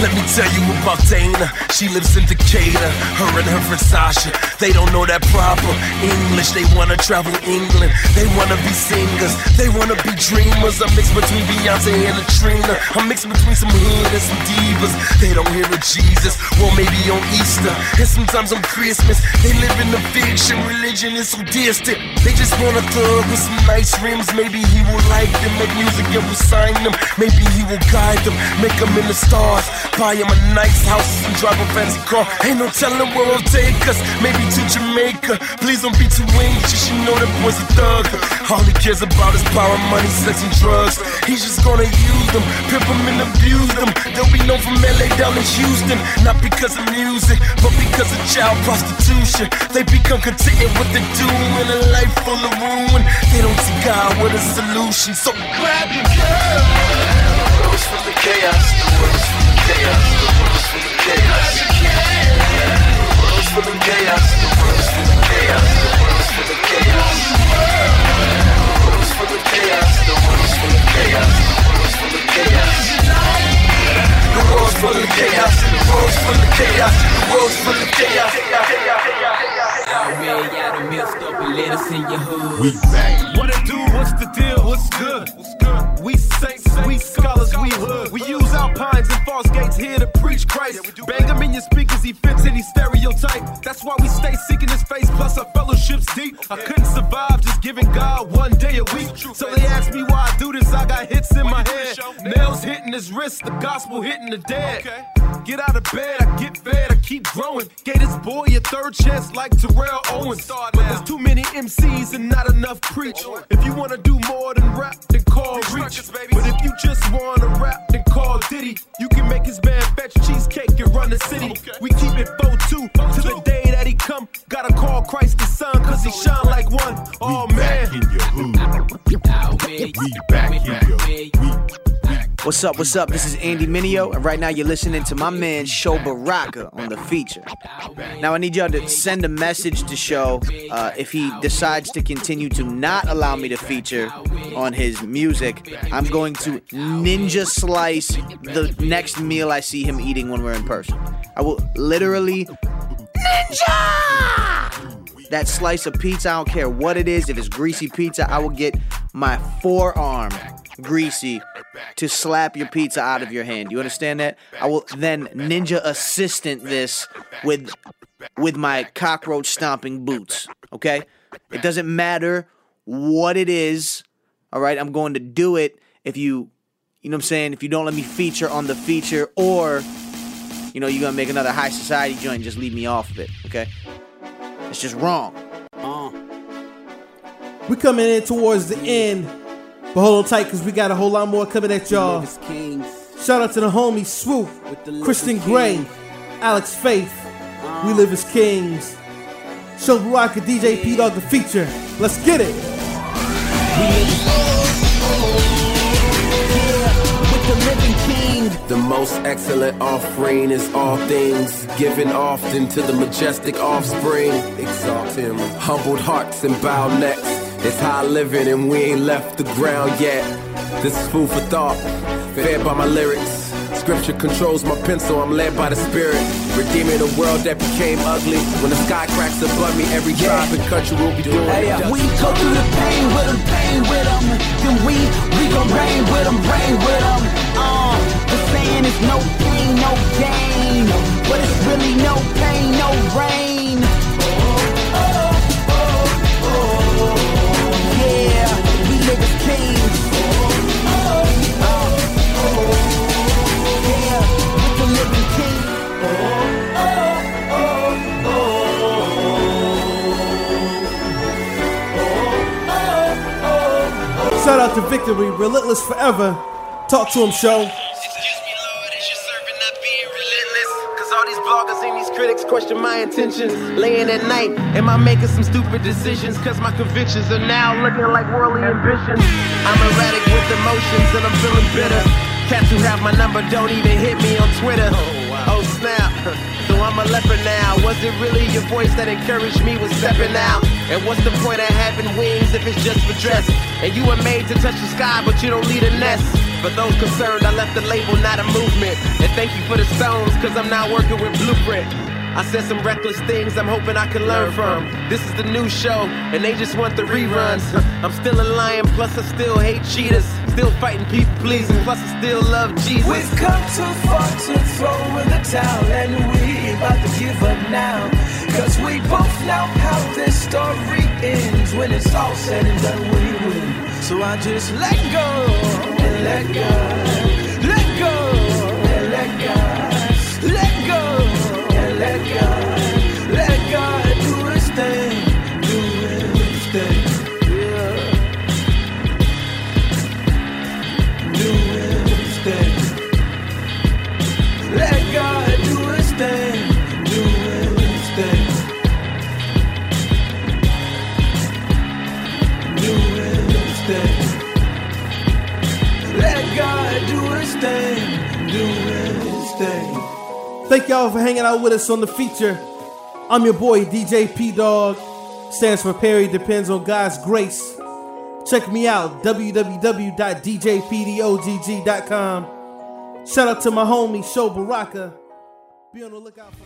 Let me tell you about Dana. She lives in Decatur. Her and her friend Sasha. They don't know that proper English. They wanna travel England. They wanna be singers. They wanna be dreamers. I'm mixed between Beyonce and Latrina. I'm mixed between some hood and some divas. They don't hear of Jesus. Well, maybe on Easter. And sometimes on Christmas. They live in the fiction. Religion is so distant. They just want a thug with some nice rims. Maybe he will like them. Make music and will sign them. Maybe he will guide them. Make them in the stars. Buy him a nice house and drive a fancy car. Ain't no telling where it'll take us. Maybe to Jamaica. Please don't be too anxious. You know that boy's a thug. All he cares about is power, money, sex, and drugs. He's just gonna use them, pimp them and abuse them. They'll be known from LA down to Houston. Not because of music, but because of child prostitution. They become content with the doing a life full of ruin. They don't see God with a solution. So grab your girl. Rose from the chaos, the rose from the chaos, the rose from the chaos. Rose from the chaos, the rose from the chaos, the rose from the chaos. Rose from the chaos, the rose from the chaos, the rose from the chaos. The rose from the chaos, the rose from the chaos, the rose from the chaos. Y'all real, y'all done messed up and let us in your hood. We back. What it do? What's the deal? What's good? What's good? Scholars, we hood. We use alpines and false here to preach Christ. Bang him in your speakers, he fits any stereotype. That's why we stay seeking his face, plus our fellowship's deep. I couldn't survive just giving God one day a week. So they ask me why I do this, I got hits in my head. Nails hitting his wrist, the gospel hitting the dead. Get out of bed, I get fed, I keep growing. Gave this boy a third chance like Terrell Owens. But there's too many MCs and not enough preach. If you wanna do more than rap, then call Reach. But if you just wanna rap, then call Diddy. You can make his band fetch cheesecake and run the city. We keep it 4-2 to the day that he come. Gotta call Christ the Son, cause he shine like one. Oh man. We back in your What's up, what's up? This is Andy Mineo, and right now you're listening to my man Sho Baraka on the feature. Now I need y'all to send a message to Sho uh, if he decides to continue to not allow me to feature on his music. I'm going to ninja slice the next meal I see him eating when we're in person. I will literally ninja that slice of pizza. I don't care what it is. If it's greasy pizza, I will get my forearm greasy to slap your pizza out of your hand. You understand that? I will then ninja assistant this with with my cockroach stomping boots. Okay? It doesn't matter what it is. All right? I'm going to do it if you you know what I'm saying? If you don't let me feature on the feature or you know, you're to make another high society joint, just leave me off of it, okay? It's just wrong. We coming in towards the end, but hold on tight because we got a whole lot more coming at y'all. Shout out to the homie Swoope, Christon Gray, Alex Faith. We live as kings. Sho Baraka, DJ P Dog, the feature. Let's get it. The most excellent offering is all things given often to the majestic offspring. Exalt him. Humbled hearts and bowed necks. It's high living and we ain't left the ground yet. This is food for thought, fed by my lyrics. Scripture controls my pencil, I'm led by the spirit. Redeeming a world that became ugly. When the sky cracks above me, every tribe and country will be doing Hey, it. we go through the pain with them, pain with them. Then we, we gon' rain with them, rain with them. Uh, the saying is no pain, no gain. But it's really no pain, no rain. King. Shout out to Victory, Relentless Forever. Talk to him, show. Critics question my intentions. Laying at night, am I making some stupid decisions? Cause my convictions are now looking like worldly ambitions. I'm erratic with emotions and I'm feeling bitter. Cats who have my number don't even hit me on Twitter. Oh, oh snap. [LAUGHS] So I'm a leper now. Was it really your voice that encouraged me with stepping out? And what's the point of having wings if it's just for dress? And you were made to touch the sky, but you don't need a nest. For those concerned, I left the label, not a movement. And thank you for the stones, cause I'm not working with Blueprint. I said some reckless things I'm hoping I can learn from. This is the new show, and they just want the reruns. I'm still a lion, plus I still hate cheaters. Still fighting people pleasing, plus I still love Jesus. We've come too far to throw in the towel, and we about to give up now. Cause we both know how this story ends. When it's all said and done, we win. So I just let go and let go. Let go and let go. Let go and let go. Thing. His thing. Thank y'all for hanging out with us on the feature. I'm your boy DJ P Dog. Stands for Perry Depends on God's Grace. Check me out www.djpdogg.com. Shout out to my homie Sho Baraka. Be on the lookout for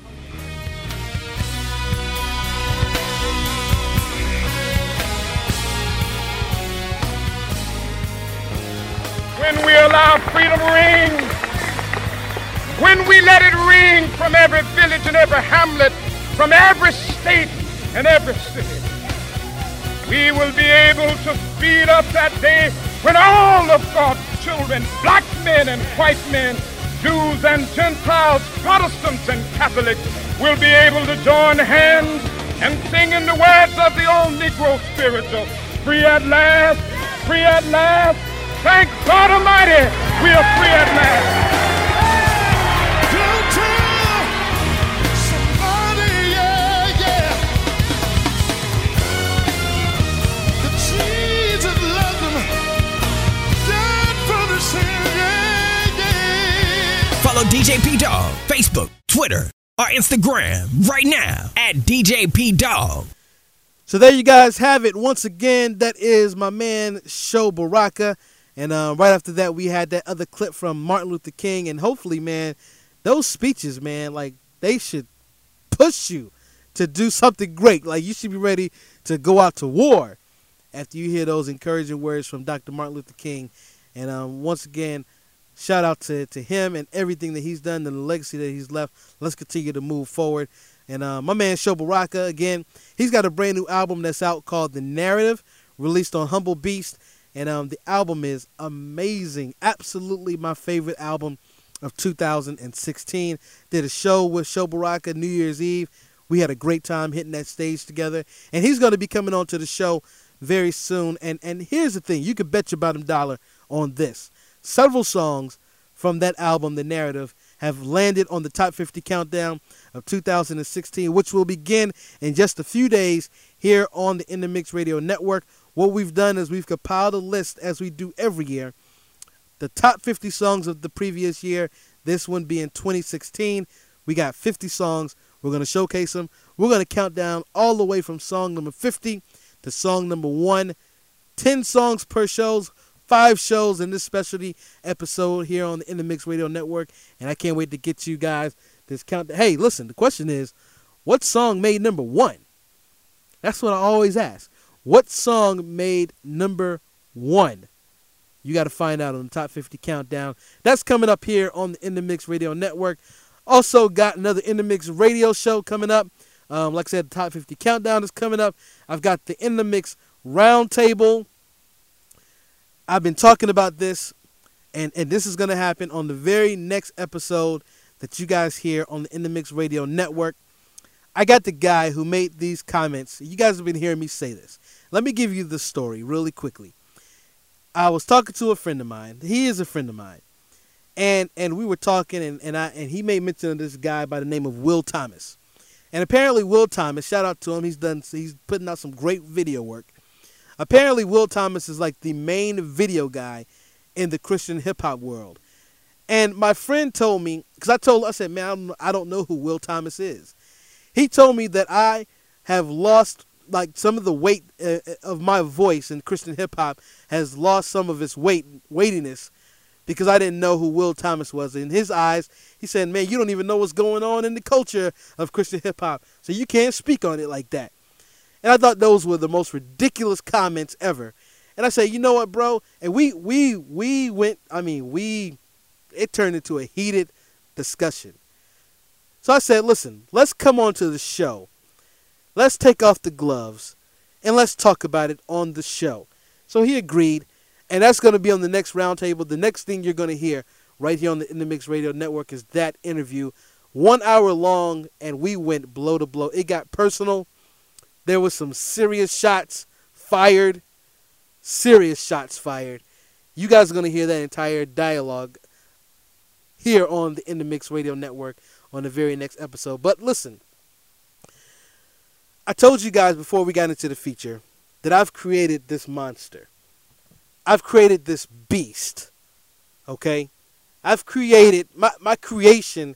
when we allow freedom ring, when we let it ring from every village and every hamlet, from every state and every city, we will be able to speed up that day when all of God's children, black men and white men, Jews and Gentiles, Protestants and Catholics, will be able to join hands and sing in the words of the old Negro spiritual, free at last, free at last, Thank God Almighty, we are free at last. Follow DJ P Dog, Facebook, Twitter, or Instagram right now at DJ P Dog. So there you guys have it. Once again, that is my man Sho Baraka. And uh, right after that, we had that other clip from Martin Luther King. And hopefully, man, those speeches, man, like they should push you to do something great. Like you should be ready to go out to war after you hear those encouraging words from Dr. Martin Luther King. And um, once again, shout out to, to him and everything that he's done the legacy that he's left. Let's continue to move forward. And uh, my man Sho Baraka, again, he's got a brand new album that's out called The Narrative, released on Humble Beast. And um, the album is amazing. Absolutely my favorite album of 2016. Did a show with Sho Baraka New Year's Eve. We had a great time hitting that stage together. And he's going to be coming on to the show very soon. And and here's the thing, you could bet your bottom dollar on this. Several songs from that album, The Narrative, have landed on the top 50 countdown of 2016, which will begin in just a few days here on the In the Mix Radio Network. What we've done is we've compiled a list as we do every year. The top 50 songs of the previous year, this one being 2016. We got 50 songs. We're going to showcase them. We're going to count down all the way from song number 50 to song number 1. 10 songs per shows, five shows in this specialty episode here on the In the Mix Radio Network. And I can't wait to get you guys this count. Hey, listen, the question is, what song made number one? That's what I always ask. What song made number one? You got to find out on the top 50 countdown. That's coming up here on the In the Mix Radio Network. Also, got another In the Mix radio show coming up. Um, like I said, the top 50 countdown is coming up. I've got the In the Mix roundtable. I've been talking about this, and, and this is going to happen on the very next episode that you guys hear on the In the Mix Radio Network. I got the guy who made these comments. You guys have been hearing me say this. Let me give you the story really quickly. I was talking to a friend of mine. He is a friend of mine. And and we were talking and, and I and he made mention of this guy by the name of Will Thomas. And apparently Will Thomas, shout out to him, he's done he's putting out some great video work. Apparently Will Thomas is like the main video guy in the Christian hip hop world. And my friend told me, because I told I said, man, I don't, I don't know who Will Thomas is. He told me that I have lost like some of the weight uh, of my voice in Christian hip hop has lost some of its weight weightiness because I didn't know who Will Thomas was. In his eyes, he said, "Man, you don't even know what's going on in the culture of Christian hip hop, so you can't speak on it like that." And I thought those were the most ridiculous comments ever. And I said, "You know what, bro?" And we we we went. I mean, we it turned into a heated discussion. So I said, "Listen, let's come on to the show." Let's take off the gloves and let's talk about it on the show. So he agreed, and that's going to be on the next roundtable. The next thing you're going to hear right here on the In the Mix Radio Network is that interview, one hour long, and we went blow to blow. It got personal. There was some serious shots fired, serious shots fired. You guys are going to hear that entire dialogue here on the In the Mix Radio Network on the very next episode. But listen, I told you guys before we got into the feature that I've created this monster. I've created this beast. Okay? I've created my, my creation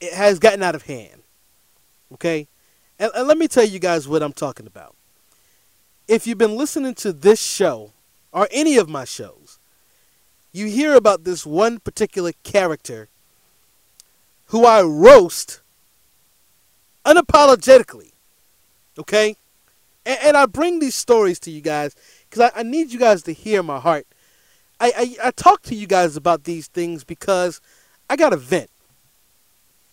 it has gotten out of hand. Okay? And, and let me tell you guys what I'm talking about. If you've been listening to this show or any of my shows, you hear about this one particular character who I roast unapologetically. Okay? And, and I bring these stories to you guys because I, I, need you guys to hear my heart. I, I, I talk to you guys about these things because I got to vent.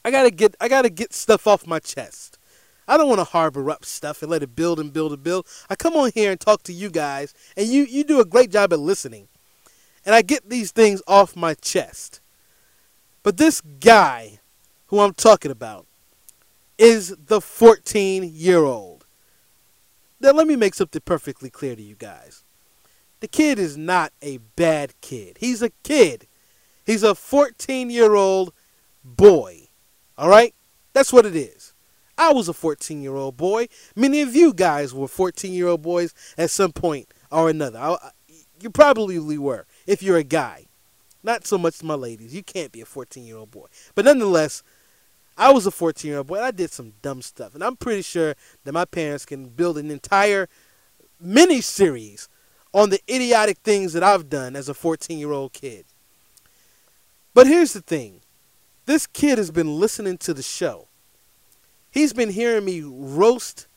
I gotta get I gotta get stuff off my chest. I don't want to harbor up stuff and let it build and build and build. I come on here and talk to you guys, and you you do a great job at listening, and I get these things off my chest. But this guy, who I'm talking about, is the 14 year old. Now, let me make something perfectly clear to you guys. The kid is not a bad kid. He's a kid. He's a 14 year old boy. All right? That's what it is. I was a 14 year old boy. Many of you guys were 14 year old boys at some point or another. I, you probably were if you're a guy. Not so much my ladies. You can't be a 14 year old boy. But nonetheless, I was a 14 year old boy. And I did some dumb stuff. And I'm pretty sure that my parents can build an entire mini series on the idiotic things that I've done as a 14 year old kid. But here's the thing this kid has been listening to the show. He's been hearing me roast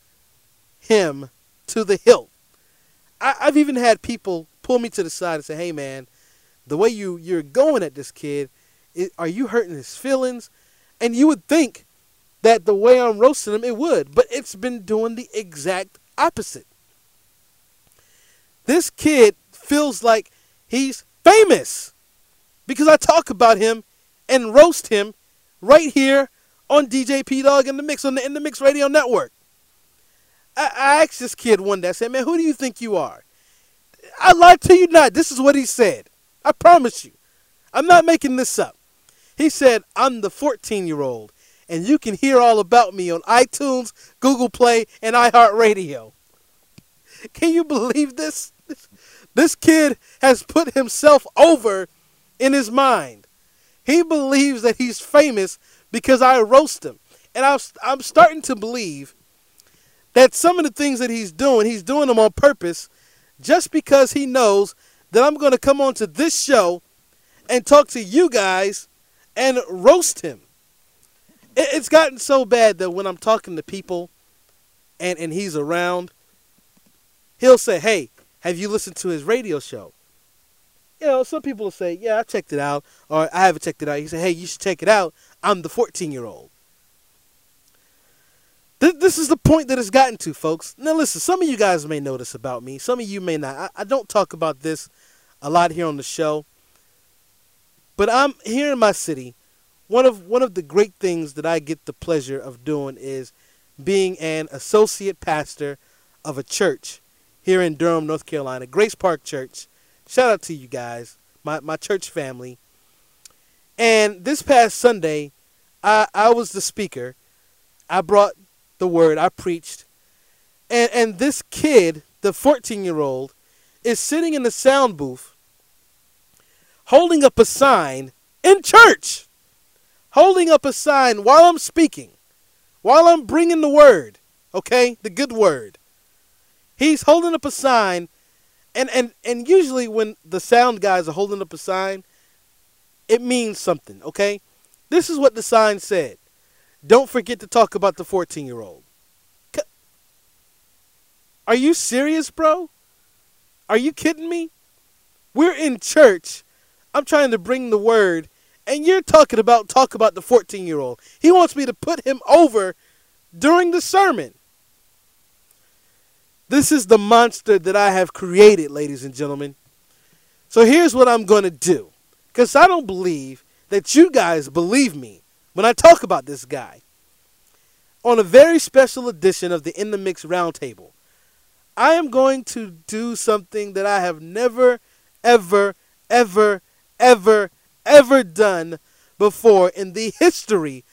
him to the hilt. I, have even had people pull me to the side and say, "Hey, man, the way you you're going at this kid, it, are you hurting his feelings?" And you would think that the way I'm roasting him, it would, but it's been doing the exact opposite. This kid feels like he's famous because I talk about him and roast him right here on DJ P Dog in the Mix on the In the Mix Radio Network. I, I asked this kid one day, I said, Man, who do you think you are? I lied to you not. This is what he said. I promise you. I'm not making this up. He said, I'm the 14 year old, and you can hear all about me on iTunes, Google Play, and iHeartRadio. Can you believe this? This kid has put himself over in his mind. He believes that he's famous because I roast him. And I, I'm starting to believe that some of the things that he's doing, he's doing them on purpose just because he knows that I'm going to come onto this show and talk to you guys and roast him. It's gotten so bad that when I'm talking to people and, and he's around, he'll say, Hey, have you listened to his radio show? You know, some people will say, Yeah, I checked it out, or I haven't checked it out. He said, Hey, you should check it out. I'm the 14 year old. This is the point that it's gotten to, folks. Now, listen, some of you guys may know this about me, some of you may not. I, I don't talk about this a lot here on the show. But I'm here in my city. One of one of the great things that I get the pleasure of doing is being an associate pastor of a church here in Durham, North Carolina, Grace Park Church. Shout out to you guys, my, my church family. And this past Sunday, I, I was the speaker. I brought the word, I preached. And, and this kid, the 14 year old, is sitting in the sound booth holding up a sign in church, holding up a sign while I'm speaking, while I'm bringing the word, okay, the good word. He's holding up a sign, and and and usually when the sound guys are holding up a sign, it means something. Okay, this is what the sign said. Don't forget to talk about the 14 year old. Are you serious, bro? Are you kidding me? We're in church. I'm trying to bring the word, and you're talking about talk about the 14 year old. He wants me to put him over during the sermon. This is the monster that I have created, ladies and gentlemen. So here's what I'm going to do. Because I don't believe that you guys believe me when I talk about this guy. On a very special edition of the In the Mix Roundtable, I am going to do something that I have never, ever, ever, ever, ever done before in the [LAUGHS] history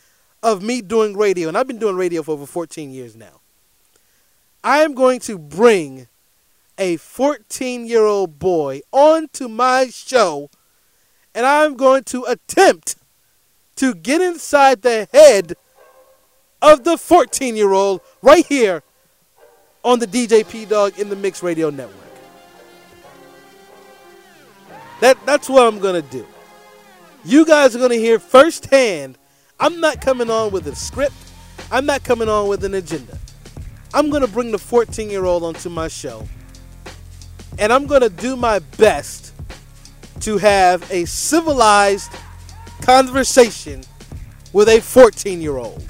of me doing radio. And I've been doing radio for over 14 years now. I am going to bring a 14 year old boy onto my show and I'm going to attempt to get inside the head of the 14 year old right here on the DJ P Dog in the Mix Radio Network. That that's what I'm gonna do. You guys are gonna hear firsthand. I'm not coming on with a script. I'm not coming on with an agenda. I'm gonna bring the 14 year old onto my show, and I'm gonna do my best to have a civilized conversation with a 14 year old.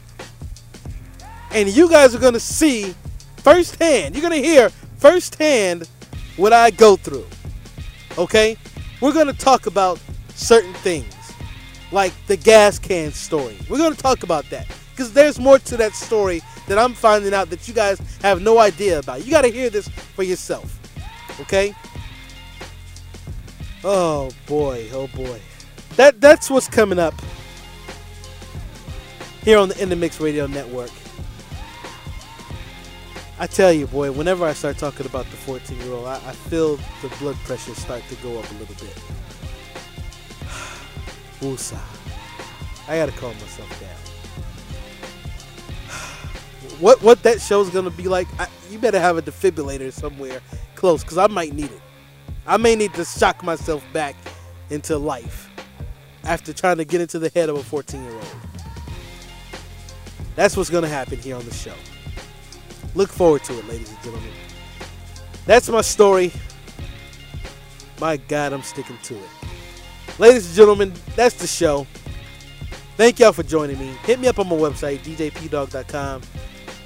And you guys are gonna see firsthand. You're to hear firsthand what I go through. Okay? We're going to talk about certain things, like the gas can story. We're going to talk about that because there's more to that story that I'm finding out that you guys have no idea about. You got to hear this for yourself. Okay? Oh boy, oh boy. That that's what's coming up here on the In the Mix Radio Network. I tell you, boy, whenever I start talking about the 14 year old, I, I, feel the blood pressure start to go up a little bit. [SIGHS] Woosah. I gotta calm myself down. [SIGHS] what what that show's gonna be like? I, you better have a defibrillator somewhere close, cause I might need it. I may need to shock myself back into life after trying to get into the head of a 14 year old. That's what's gonna happen here on the show. Look forward to it, ladies and gentlemen. That's my story. My God, I'm sticking to it. Ladies and gentlemen, that's the show. Thank y'all for joining me. Hit me up on my website, djpdog.com.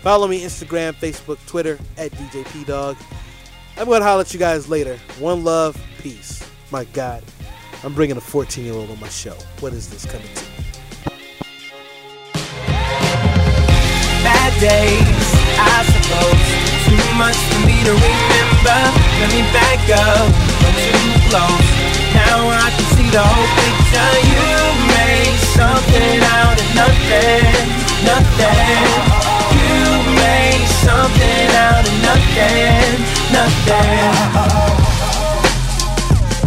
Follow me Instagram, Facebook, Twitter at djpdog. I'm going to holler at you guys later. One love, peace. My God, I'm bringing a 14 year old on my show. What is this coming to? Days I suppose. Too much for me to remember. Let me back up, I'm too close. Now I can see the whole picture. You made something out of nothing, nothing. You made something out of nothing, nothing.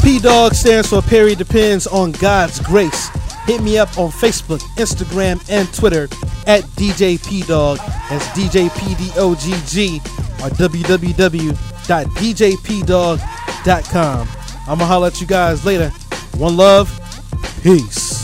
P Dog stands for Perry Depends on God's Grace. Hit me up on Facebook, Instagram, and Twitter at DJ P Dog. That's DJ P D O G G or www.djpdog.com. I'm gonna holler at you guys later. One love, peace.